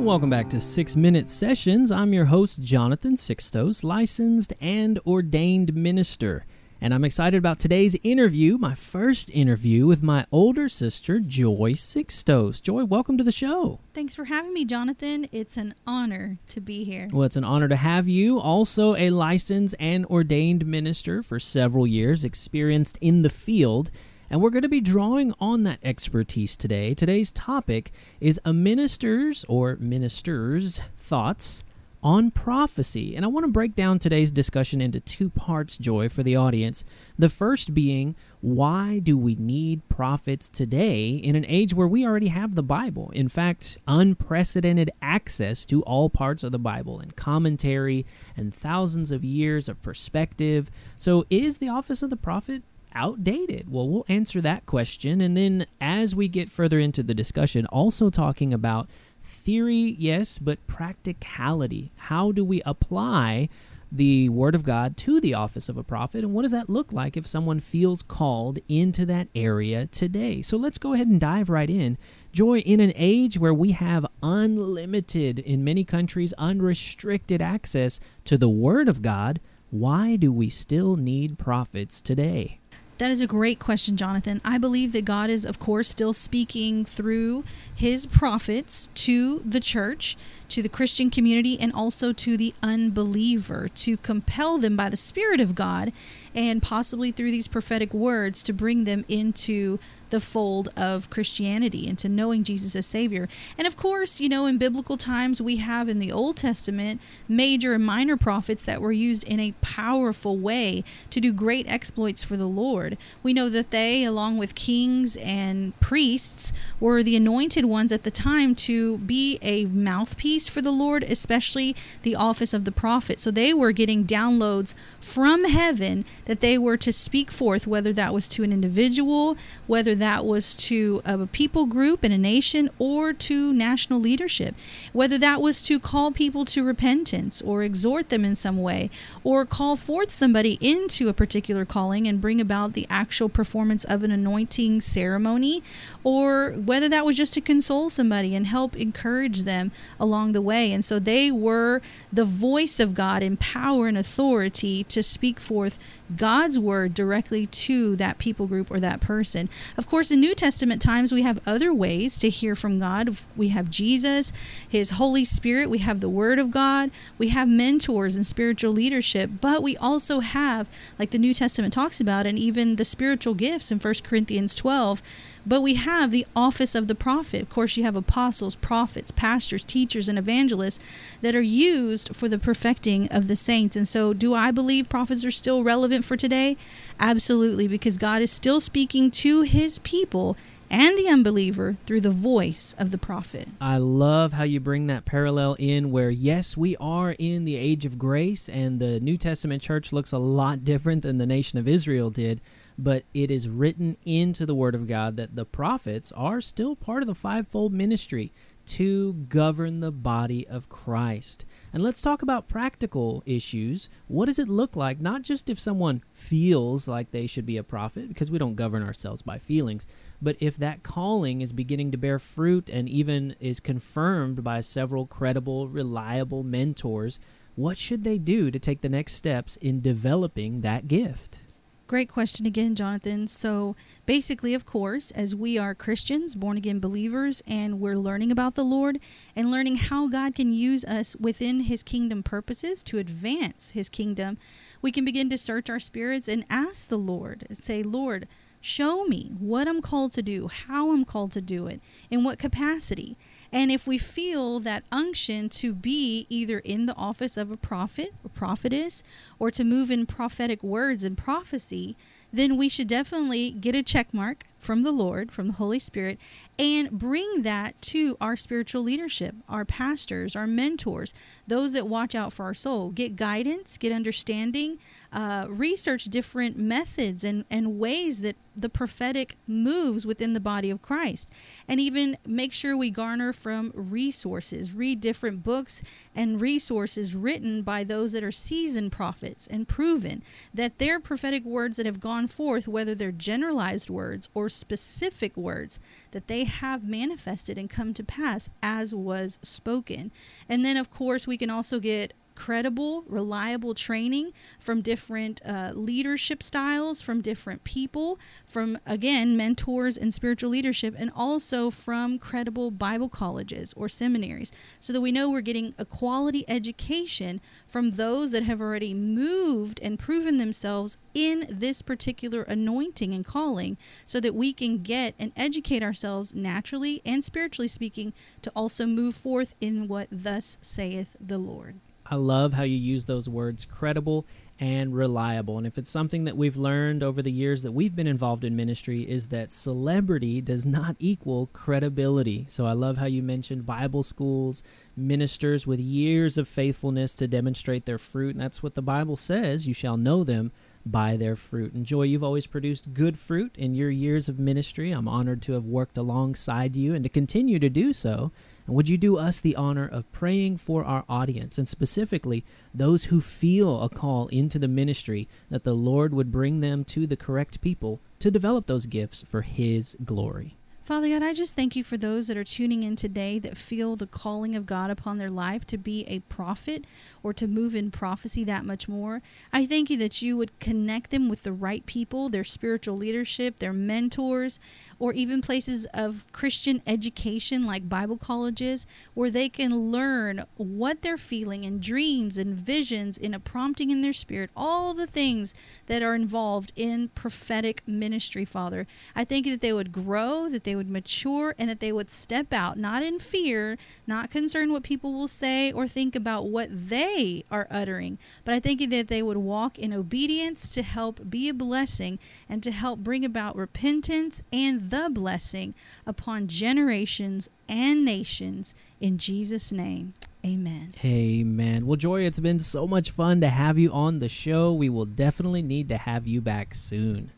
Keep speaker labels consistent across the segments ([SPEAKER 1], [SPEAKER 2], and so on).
[SPEAKER 1] Welcome back to Six Minute Sessions. I'm your host, Jonathan Sixtos, licensed and ordained minister. And I'm excited about today's interview, my first interview with my older sister, Joy Sixtos. Joy, welcome to the show.
[SPEAKER 2] Thanks for having me, Jonathan. It's an honor to be here.
[SPEAKER 1] Well, it's an honor to have you. Also, a licensed and ordained minister for several years, experienced in the field. And we're going to be drawing on that expertise today. Today's topic is a minister's or minister's thoughts on prophecy. And I want to break down today's discussion into two parts, Joy, for the audience. The first being, why do we need prophets today in an age where we already have the Bible? In fact, unprecedented access to all parts of the Bible and commentary and thousands of years of perspective. So, is the office of the prophet outdated? Well, we'll answer that question. And then as we get further into the discussion, also talking about theory, yes, but practicality. How do we apply the Word of God to the office of a prophet? And what does that look like if someone feels called into that area today? So let's go ahead and dive right in. Joy, in an age where we have unlimited, in many countries, unrestricted access to the Word of God, why do we still need prophets today?
[SPEAKER 2] That is a great question, Jonathan. I believe that God is, of course, still speaking through his prophets to the church, to the Christian community, and also to the unbeliever to compel them by the Spirit of God and possibly through these prophetic words to bring them into the fold of Christianity, into knowing Jesus as Savior. And of course, you know, in biblical times, we have in the Old Testament major and minor prophets that were used in a powerful way to do great exploits for the Lord. We know that they, along with kings and priests, were the anointed ones at the time to be a mouthpiece for the Lord, especially the office of the prophet. So they were getting downloads from heaven that they were to speak forth, whether that was to an individual, whether that was to a people group in a nation, or to national leadership, whether that was to call people to repentance or exhort them in some way, or call forth somebody into a particular calling and bring about the actual performance of an anointing ceremony, or whether that was just to console somebody and help encourage them along the way. And so they were the voice of God in power and authority to speak forth God's word directly to that people group or that person. Of course, in New Testament times, we have other ways to hear from God. We have Jesus, His Holy Spirit, we have the Word of God, we have mentors and spiritual leadership, but we also have, like the New Testament talks about, and even the spiritual gifts in 1 Corinthians 12 but we have the office of the prophet. Of course, you have apostles, prophets, pastors, teachers, and evangelists that are used for the perfecting of the saints. And so, do I believe prophets are still relevant for today? Absolutely, because God is still speaking to his people and the unbeliever through the voice of the prophet.
[SPEAKER 1] I love how you bring that parallel in where, yes, we are in the age of grace, and the New Testament church looks a lot different than the nation of Israel did but it is written into the Word of God that the prophets are still part of the fivefold ministry to govern the body of Christ. And let's talk about practical issues. What does it look like, not just if someone feels like they should be a prophet, because we don't govern ourselves by feelings, but if that calling is beginning to bear fruit and even is confirmed by several credible, reliable mentors, what should they do to take the next steps in developing that gift?
[SPEAKER 2] Great question again, Jonathan. So, basically, of course, as we are Christians, born again believers, and we're learning about the Lord and learning how God can use us within His kingdom purposes to advance His kingdom, we can begin to search our spirits and ask the Lord, say, Lord, show me what I'm called to do, how I'm called to do it, in what capacity. And if we feel that unction to be either in the office of a prophet or prophetess or to move in prophetic words and prophecy, then we should definitely get a check mark from the Lord, from the Holy Spirit, and bring that to our spiritual leadership, our pastors, our mentors, those that watch out for our soul. Get guidance, get understanding, uh, research different methods and, and ways that the prophetic moves within the body of Christ. And even make sure we garner from resources, read different books and resources written by those that are seasoned prophets and proven that their prophetic words that have gone forth, whether they're generalized words or specific words that they have manifested and come to pass as was spoken. And then, of course, we can also get credible, reliable training from different uh, leadership styles, from different people, from, again, mentors and spiritual leadership, and also from credible Bible colleges or seminaries, so that we know we're getting a quality education from those that have already moved and proven themselves in this particular anointing and calling, so that we can get and educate ourselves naturally and spiritually speaking to also move forth in what thus saith the Lord.
[SPEAKER 1] I love how you use those words credible and reliable. And if it's something that we've learned over the years that we've been involved in ministry, is that celebrity does not equal credibility. So I love how you mentioned Bible schools, ministers with years of faithfulness to demonstrate their fruit. And that's what the Bible says you shall know them by their fruit. And Joy, you've always produced good fruit in your years of ministry. I'm honored to have worked alongside you and to continue to do so. And would you do us the honor of praying for our audience and specifically those who feel a call into the ministry that the Lord would bring them to the correct people to develop those gifts for His glory?
[SPEAKER 2] Father God, I just thank you for those that are tuning in today that feel the calling of God upon their life to be a prophet or to move in prophecy that much more. I thank you that you would connect them with the right people, their spiritual leadership, their mentors, or even places of Christian education like Bible colleges where they can learn what they're feeling and dreams and visions in a prompting in their spirit, all the things that are involved in prophetic ministry, Father. I thank you that they would grow, that they would mature and that they would step out, not in fear, not concerned what people will say or think about what they are uttering, but I think that they would walk in obedience to help be a blessing and to help bring about repentance and the blessing upon generations and nations in Jesus' name. Amen.
[SPEAKER 1] Amen. Well, Joy, it's been so much fun to have you on the show. We will definitely need to have you back soon.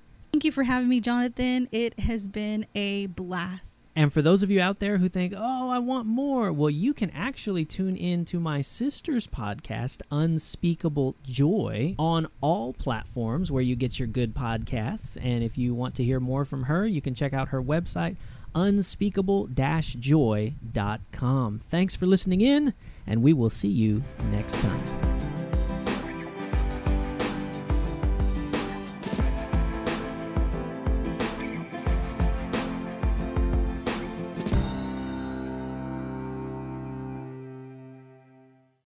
[SPEAKER 2] Thank you for having me, Jonathan. It has been a blast.
[SPEAKER 1] And for those of you out there who think, oh, I want more, well, you can actually tune in to my sister's podcast, Unspeakable Joy, on all platforms where you get your good podcasts. And if you want to hear more from her, you can check out her website, unspeakable joy.com. Thanks for listening in, and we will see you next time.